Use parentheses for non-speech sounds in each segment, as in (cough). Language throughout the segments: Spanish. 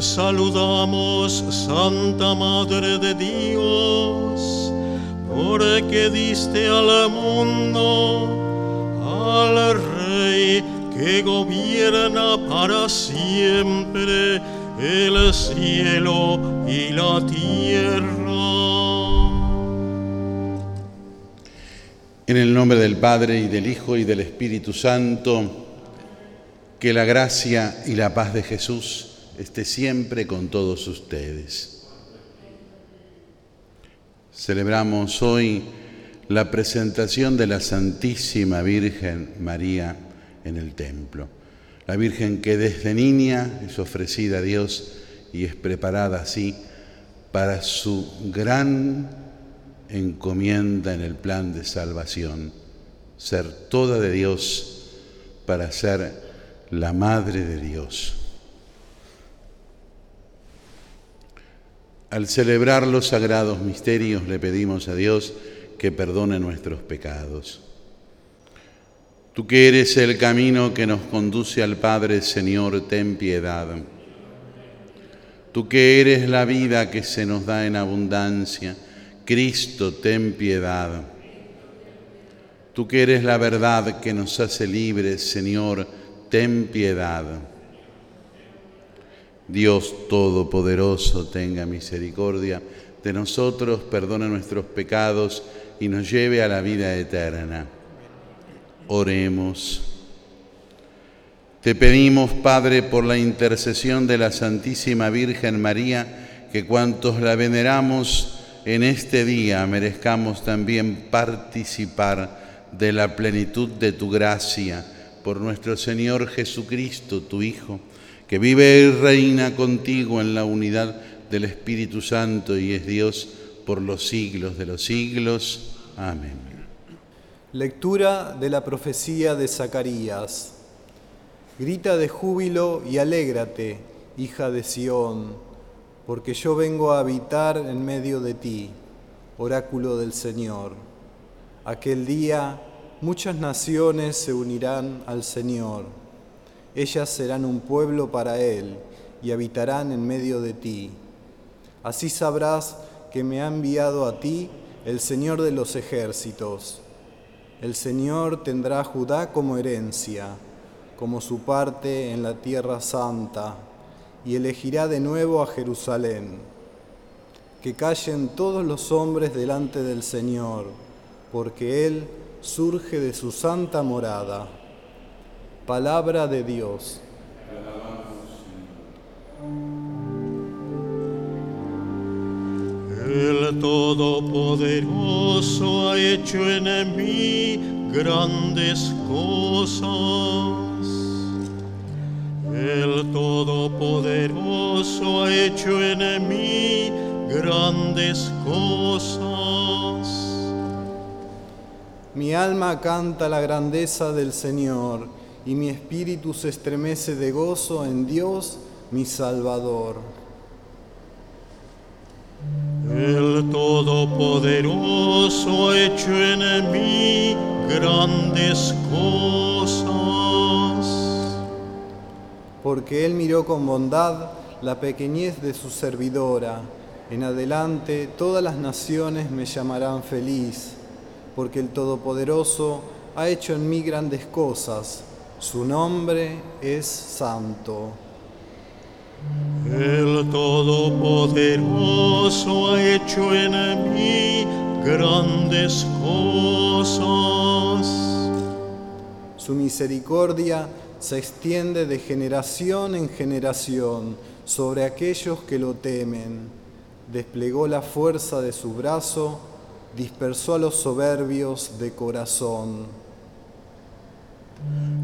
Saludamos, Santa Madre de Dios, porque diste al mundo al Rey que gobierna para siempre el cielo y la tierra. En el nombre del Padre y del Hijo y del Espíritu Santo, que la gracia y la paz de Jesús esté siempre con todos ustedes. Celebramos hoy la presentación de la Santísima Virgen María en el templo. La Virgen que desde niña es ofrecida a Dios y es preparada así para su gran encomienda en el plan de salvación, ser toda de Dios para ser la Madre de Dios. Al celebrar los sagrados misterios le pedimos a Dios que perdone nuestros pecados. Tú que eres el camino que nos conduce al Padre, Señor, ten piedad. Tú que eres la vida que se nos da en abundancia, Cristo, ten piedad. Tú que eres la verdad que nos hace libres, Señor, ten piedad. Dios Todopoderoso, tenga misericordia de nosotros, perdone nuestros pecados y nos lleve a la vida eterna. Oremos. Te pedimos, Padre, por la intercesión de la Santísima Virgen María, que cuantos la veneramos en este día merezcamos también participar de la plenitud de tu gracia por nuestro Señor Jesucristo, tu Hijo que vive y reina contigo en la unidad del Espíritu Santo y es Dios por los siglos de los siglos. Amén. Lectura de la profecía de Zacarías. Grita de júbilo y alégrate, hija de Sión, porque yo vengo a habitar en medio de ti, oráculo del Señor. Aquel día muchas naciones se unirán al Señor ellas serán un pueblo para Él y habitarán en medio de ti. Así sabrás que me ha enviado a ti el Señor de los ejércitos. El Señor tendrá a Judá como herencia, como su parte en la tierra santa, y elegirá de nuevo a Jerusalén. Que callen todos los hombres delante del Señor, porque Él surge de su santa morada. Palabra de Dios. El Todopoderoso ha hecho en mí grandes cosas. El Todopoderoso ha hecho en mí grandes cosas. Mi alma canta la grandeza del Señor y mi espíritu se estremece de gozo en Dios, mi Salvador. El Todopoderoso ha hecho en mí grandes cosas. Porque Él miró con bondad la pequeñez de su servidora. En adelante todas las naciones me llamarán feliz, porque el Todopoderoso ha hecho en mí grandes cosas su nombre es santo. El Todopoderoso ha hecho en mí grandes cosas. Su misericordia se extiende de generación en generación sobre aquellos que lo temen. Desplegó la fuerza de su brazo, dispersó a los soberbios de corazón.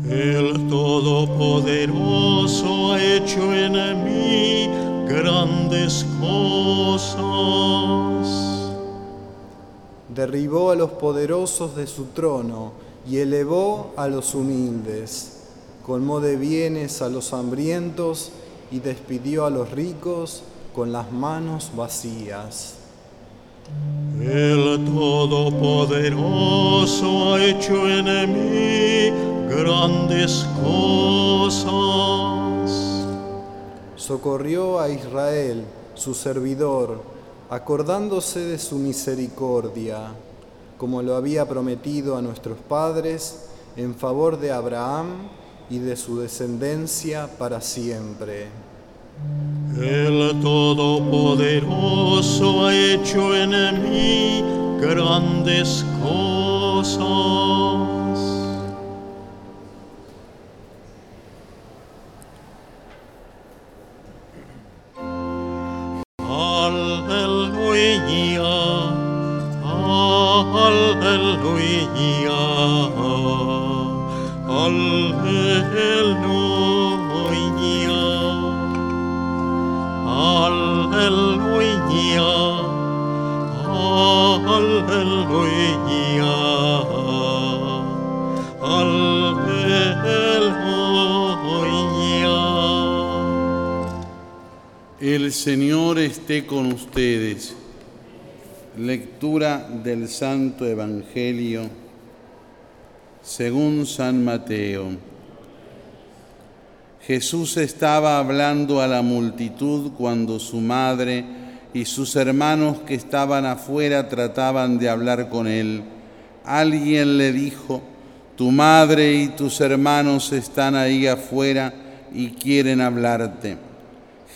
El Todopoderoso ha hecho en mí grandes cosas. Derribó a los poderosos de su trono y elevó a los humildes. Colmó de bienes a los hambrientos y despidió a los ricos con las manos vacías. El Todopoderoso ha hecho en mí grandes cosas. socorrió a Israel, su servidor, acordándose de su misericordia, como lo había prometido a nuestros padres, en favor de Abraham y de su descendencia para siempre. El Todopoderoso ha hecho en mí grandes cosas. El Señor esté con ustedes. Lectura del Santo Evangelio según San Mateo. Jesús estaba hablando a la multitud cuando su madre y sus hermanos que estaban afuera trataban de hablar con él. Alguien le dijo, tu madre y tus hermanos están ahí afuera y quieren hablarte.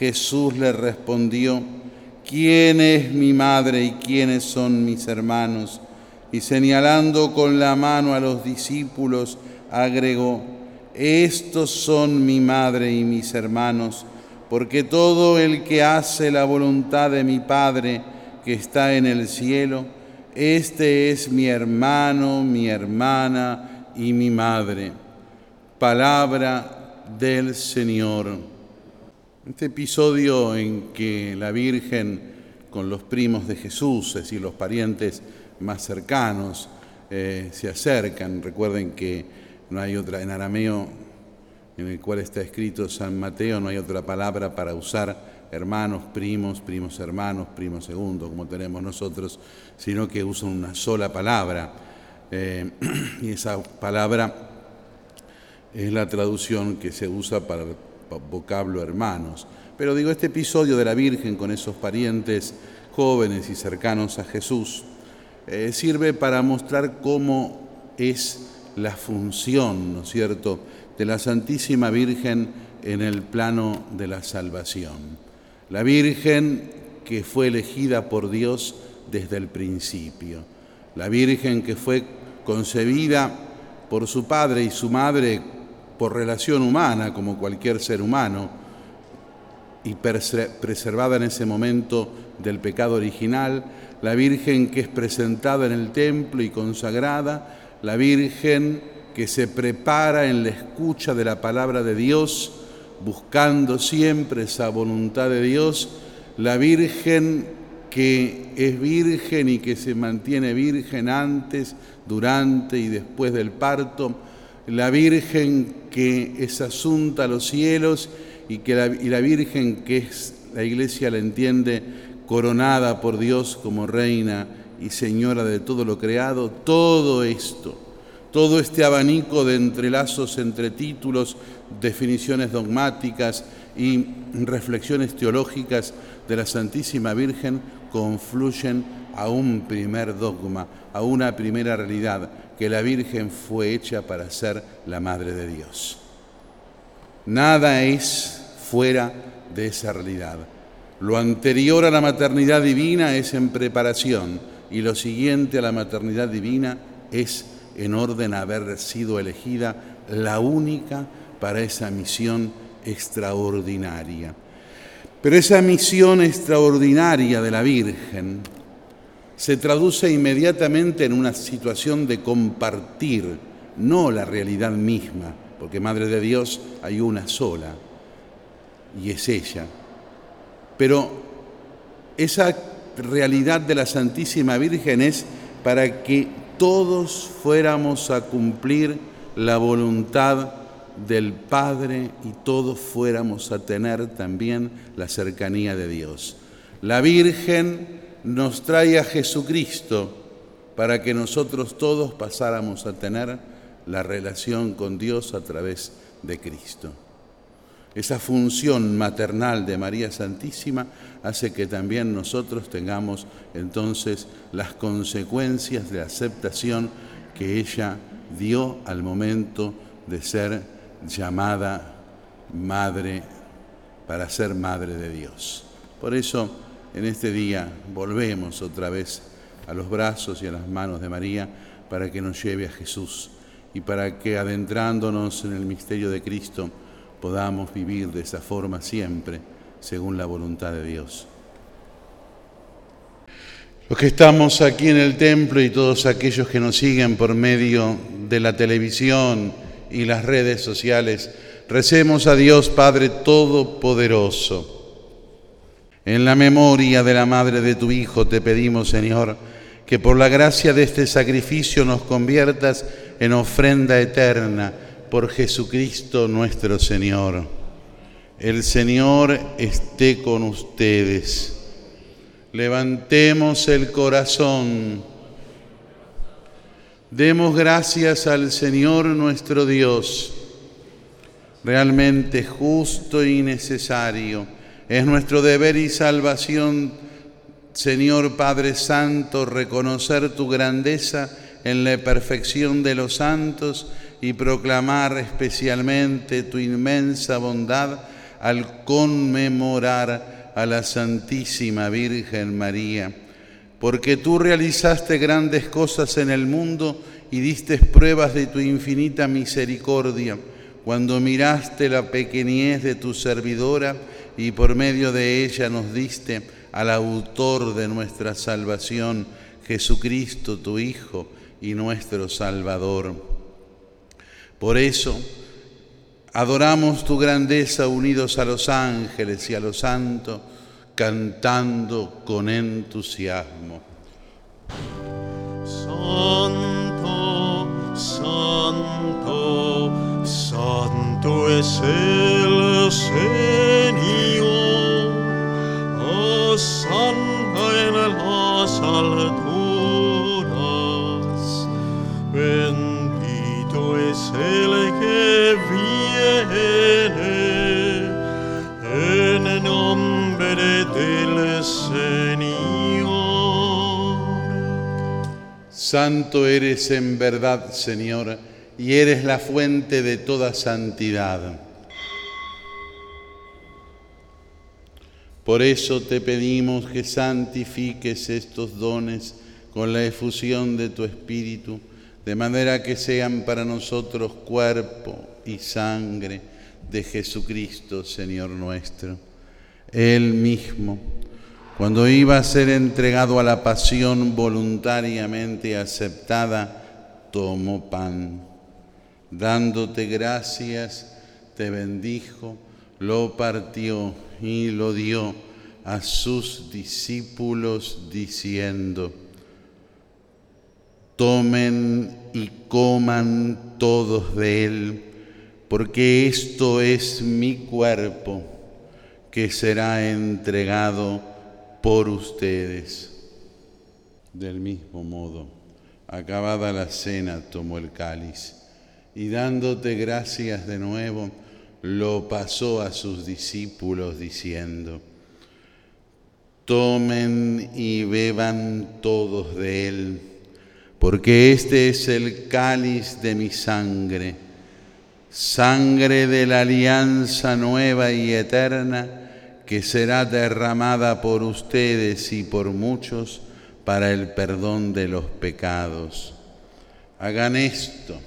Jesús le respondió, ¿quién es mi madre y quiénes son mis hermanos? Y señalando con la mano a los discípulos, agregó, estos son mi madre y mis hermanos, porque todo el que hace la voluntad de mi Padre que está en el cielo, este es mi hermano, mi hermana y mi madre. Palabra del Señor. Este episodio en que la Virgen con los primos de Jesús, es decir, los parientes más cercanos, eh, se acercan. Recuerden que no hay otra, en arameo en el cual está escrito San Mateo, no hay otra palabra para usar hermanos, primos, primos hermanos, primos segundos, como tenemos nosotros, sino que usan una sola palabra. Eh, (clears throat) y esa palabra es la traducción que se usa para el vocablo hermanos. Pero digo, este episodio de la Virgen con esos parientes jóvenes y cercanos a Jesús eh, sirve para mostrar cómo es la función, ¿no es cierto?, de la Santísima Virgen en el plano de la salvación. La Virgen que fue elegida por Dios desde el principio. La Virgen que fue concebida por su padre y su madre por relación humana, como cualquier ser humano, y preservada en ese momento del pecado original, la Virgen que es presentada en el templo y consagrada, la Virgen que se prepara en la escucha de la palabra de Dios, buscando siempre esa voluntad de Dios, la Virgen que es virgen y que se mantiene virgen antes, durante y después del parto, la Virgen que es asunta a los cielos y, que la, y la Virgen que es, la Iglesia la entiende, coronada por Dios como reina y señora de todo lo creado, todo esto, todo este abanico de entrelazos entre títulos, definiciones dogmáticas y reflexiones teológicas de la Santísima Virgen confluyen a un primer dogma, a una primera realidad, que la Virgen fue hecha para ser la Madre de Dios. Nada es fuera de esa realidad. Lo anterior a la maternidad divina es en preparación y lo siguiente a la maternidad divina es en orden a haber sido elegida la única para esa misión extraordinaria. Pero esa misión extraordinaria de la Virgen se traduce inmediatamente en una situación de compartir, no la realidad misma, porque Madre de Dios hay una sola, y es ella. Pero esa realidad de la Santísima Virgen es para que todos fuéramos a cumplir la voluntad del Padre y todos fuéramos a tener también la cercanía de Dios. La Virgen nos trae a Jesucristo para que nosotros todos pasáramos a tener la relación con Dios a través de Cristo. Esa función maternal de María Santísima hace que también nosotros tengamos entonces las consecuencias de aceptación que ella dio al momento de ser llamada madre para ser madre de Dios. Por eso en este día volvemos otra vez a los brazos y a las manos de María para que nos lleve a Jesús y para que adentrándonos en el misterio de Cristo podamos vivir de esa forma siempre según la voluntad de Dios. Los que estamos aquí en el templo y todos aquellos que nos siguen por medio de la televisión y las redes sociales, recemos a Dios Padre Todopoderoso. En la memoria de la Madre de tu Hijo te pedimos, Señor, que por la gracia de este sacrificio nos conviertas en ofrenda eterna por Jesucristo nuestro Señor. El Señor esté con ustedes. Levantemos el corazón. Demos gracias al Señor nuestro Dios. Realmente justo y necesario. Es nuestro deber y salvación, Señor Padre Santo, reconocer tu grandeza en la perfección de los santos y proclamar especialmente tu inmensa bondad al conmemorar a la Santísima Virgen María, porque tú realizaste grandes cosas en el mundo y diste pruebas de tu infinita misericordia cuando miraste la pequeñez de tu servidora y por medio de ella nos diste al autor de nuestra salvación, Jesucristo tu Hijo y nuestro Salvador. Por eso, adoramos tu grandeza unidos a los ángeles y a los santos, cantando con entusiasmo. Santo, santo, santo es el Señor. Santo eres en verdad, Señor, y eres la fuente de toda santidad. Por eso te pedimos que santifiques estos dones con la efusión de tu Espíritu, de manera que sean para nosotros cuerpo y sangre de Jesucristo, Señor nuestro. Él mismo, cuando iba a ser entregado a la pasión voluntariamente aceptada, tomó pan. Dándote gracias, te bendijo, lo partió y lo dio a sus discípulos diciendo, tomen y coman todos de él, porque esto es mi cuerpo que será entregado por ustedes. Del mismo modo, acabada la cena, tomó el cáliz y dándote gracias de nuevo, lo pasó a sus discípulos diciendo, tomen y beban todos de él, porque este es el cáliz de mi sangre, sangre de la alianza nueva y eterna, que será derramada por ustedes y por muchos para el perdón de los pecados. Hagan esto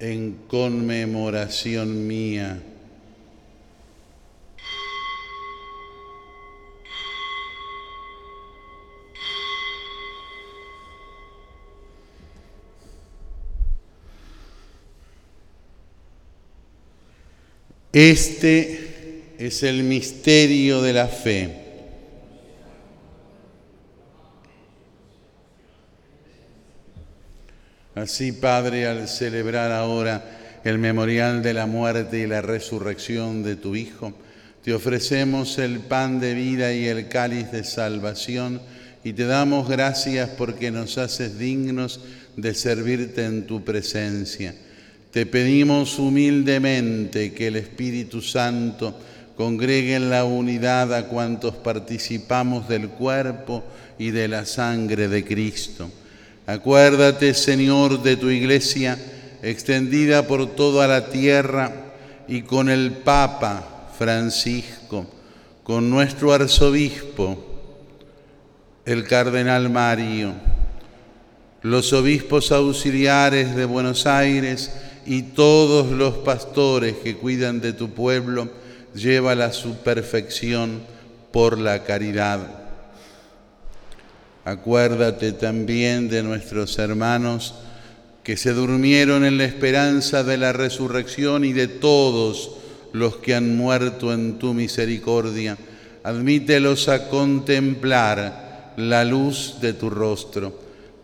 en conmemoración mía. Este es el misterio de la fe. Así, Padre, al celebrar ahora el memorial de la muerte y la resurrección de tu Hijo, te ofrecemos el pan de vida y el cáliz de salvación y te damos gracias porque nos haces dignos de servirte en tu presencia. te pedimos humildemente que el Espíritu Santo congregue en la unidad a cuantos participamos del cuerpo y de la sangre de Cristo. Acuérdate, Señor, de tu iglesia extendida por toda la tierra y con el Papa Francisco, con nuestro arzobispo, el cardenal Mario, los obispos auxiliares de Buenos Aires y todos los pastores que cuidan de tu pueblo, llévala a su perfección por la caridad. Acuérdate también de nuestros hermanos que se durmieron en la esperanza de la resurrección y de todos los que han muerto en tu misericordia. Admítelos a contemplar la luz de tu rostro.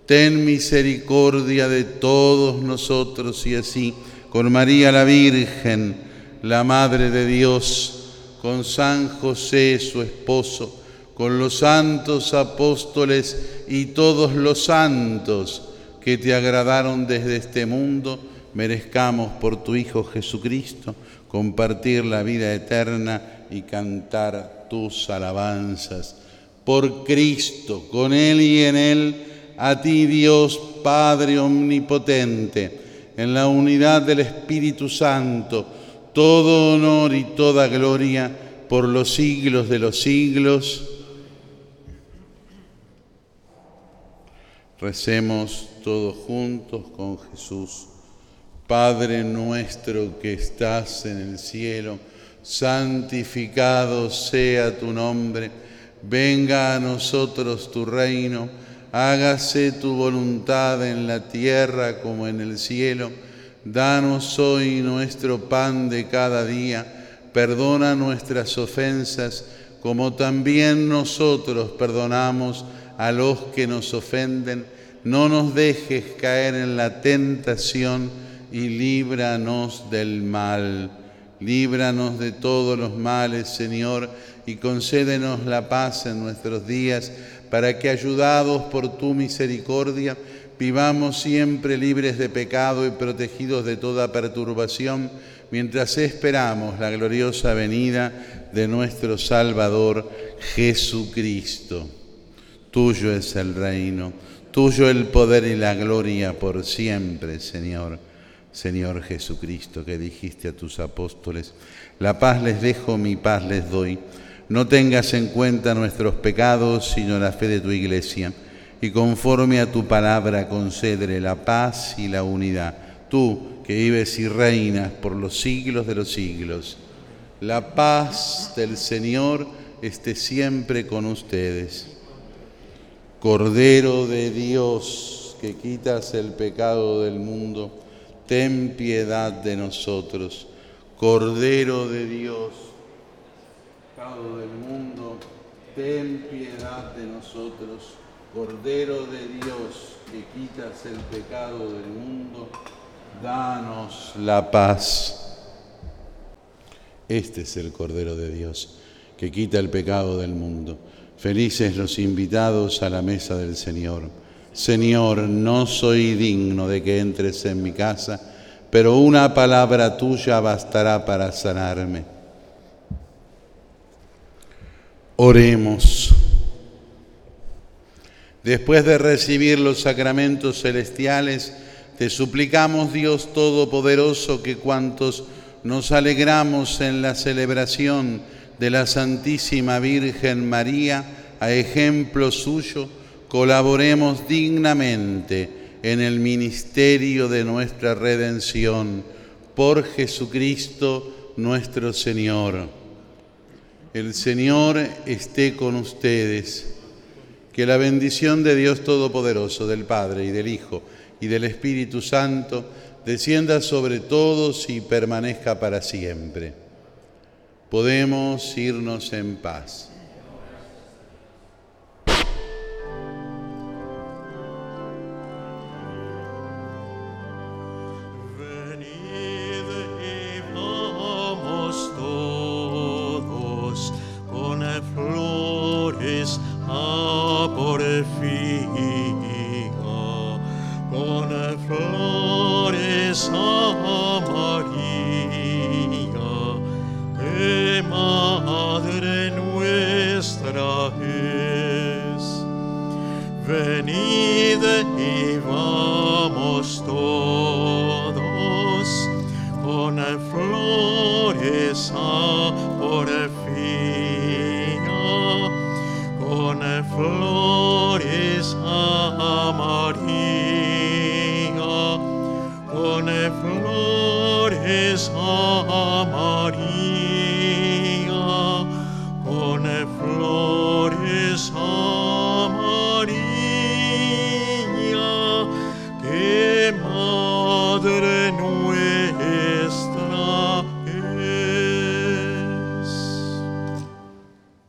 Ten misericordia de todos nosotros y así, con María la Virgen, la Madre de Dios, con San José su esposo, con los santos apóstoles y todos los santos que te agradaron desde este mundo, merezcamos por tu Hijo Jesucristo compartir la vida eterna y cantar tus alabanzas. Por Cristo, con Él y en Él, a ti Dios Padre Omnipotente, en la unidad del Espíritu Santo, todo honor y toda gloria por los siglos de los siglos. Recemos todos juntos con Jesús. Padre nuestro que estás en el cielo, santificado sea tu nombre, venga a nosotros tu reino, hágase tu voluntad en la tierra como en el cielo. Danos hoy nuestro pan de cada día, perdona nuestras ofensas como también nosotros perdonamos a los que nos ofenden, no nos dejes caer en la tentación y líbranos del mal. Líbranos de todos los males, Señor, y concédenos la paz en nuestros días, para que, ayudados por tu misericordia, vivamos siempre libres de pecado y protegidos de toda perturbación, mientras esperamos la gloriosa venida de nuestro Salvador Jesucristo. Tuyo es el reino, tuyo el poder y la gloria por siempre, Señor. Señor Jesucristo, que dijiste a tus apóstoles, la paz les dejo, mi paz les doy. No tengas en cuenta nuestros pecados, sino la fe de tu iglesia, y conforme a tu palabra concédele la paz y la unidad. Tú, que vives y reinas por los siglos de los siglos, la paz del Señor esté siempre con ustedes. Cordero de Dios, que quitas el pecado del mundo, ten piedad de nosotros. Cordero de Dios, pecado del mundo, ten piedad de nosotros. Cordero de Dios, que quitas el pecado del mundo, danos la paz. Este es el Cordero de Dios, que quita el pecado del mundo. Felices los invitados a la mesa del Señor. Señor, no soy digno de que entres en mi casa, pero una palabra tuya bastará para sanarme. Oremos. Después de recibir los sacramentos celestiales, te suplicamos, Dios Todopoderoso, que cuantos nos alegramos en la celebración de la Santísima Virgen María, a ejemplo suyo, colaboremos dignamente en el ministerio de nuestra redención por Jesucristo nuestro Señor. El Señor esté con ustedes. Que la bendición de Dios Todopoderoso, del Padre y del Hijo y del Espíritu Santo, descienda sobre todos y permanezca para siempre podemos irnos en paz.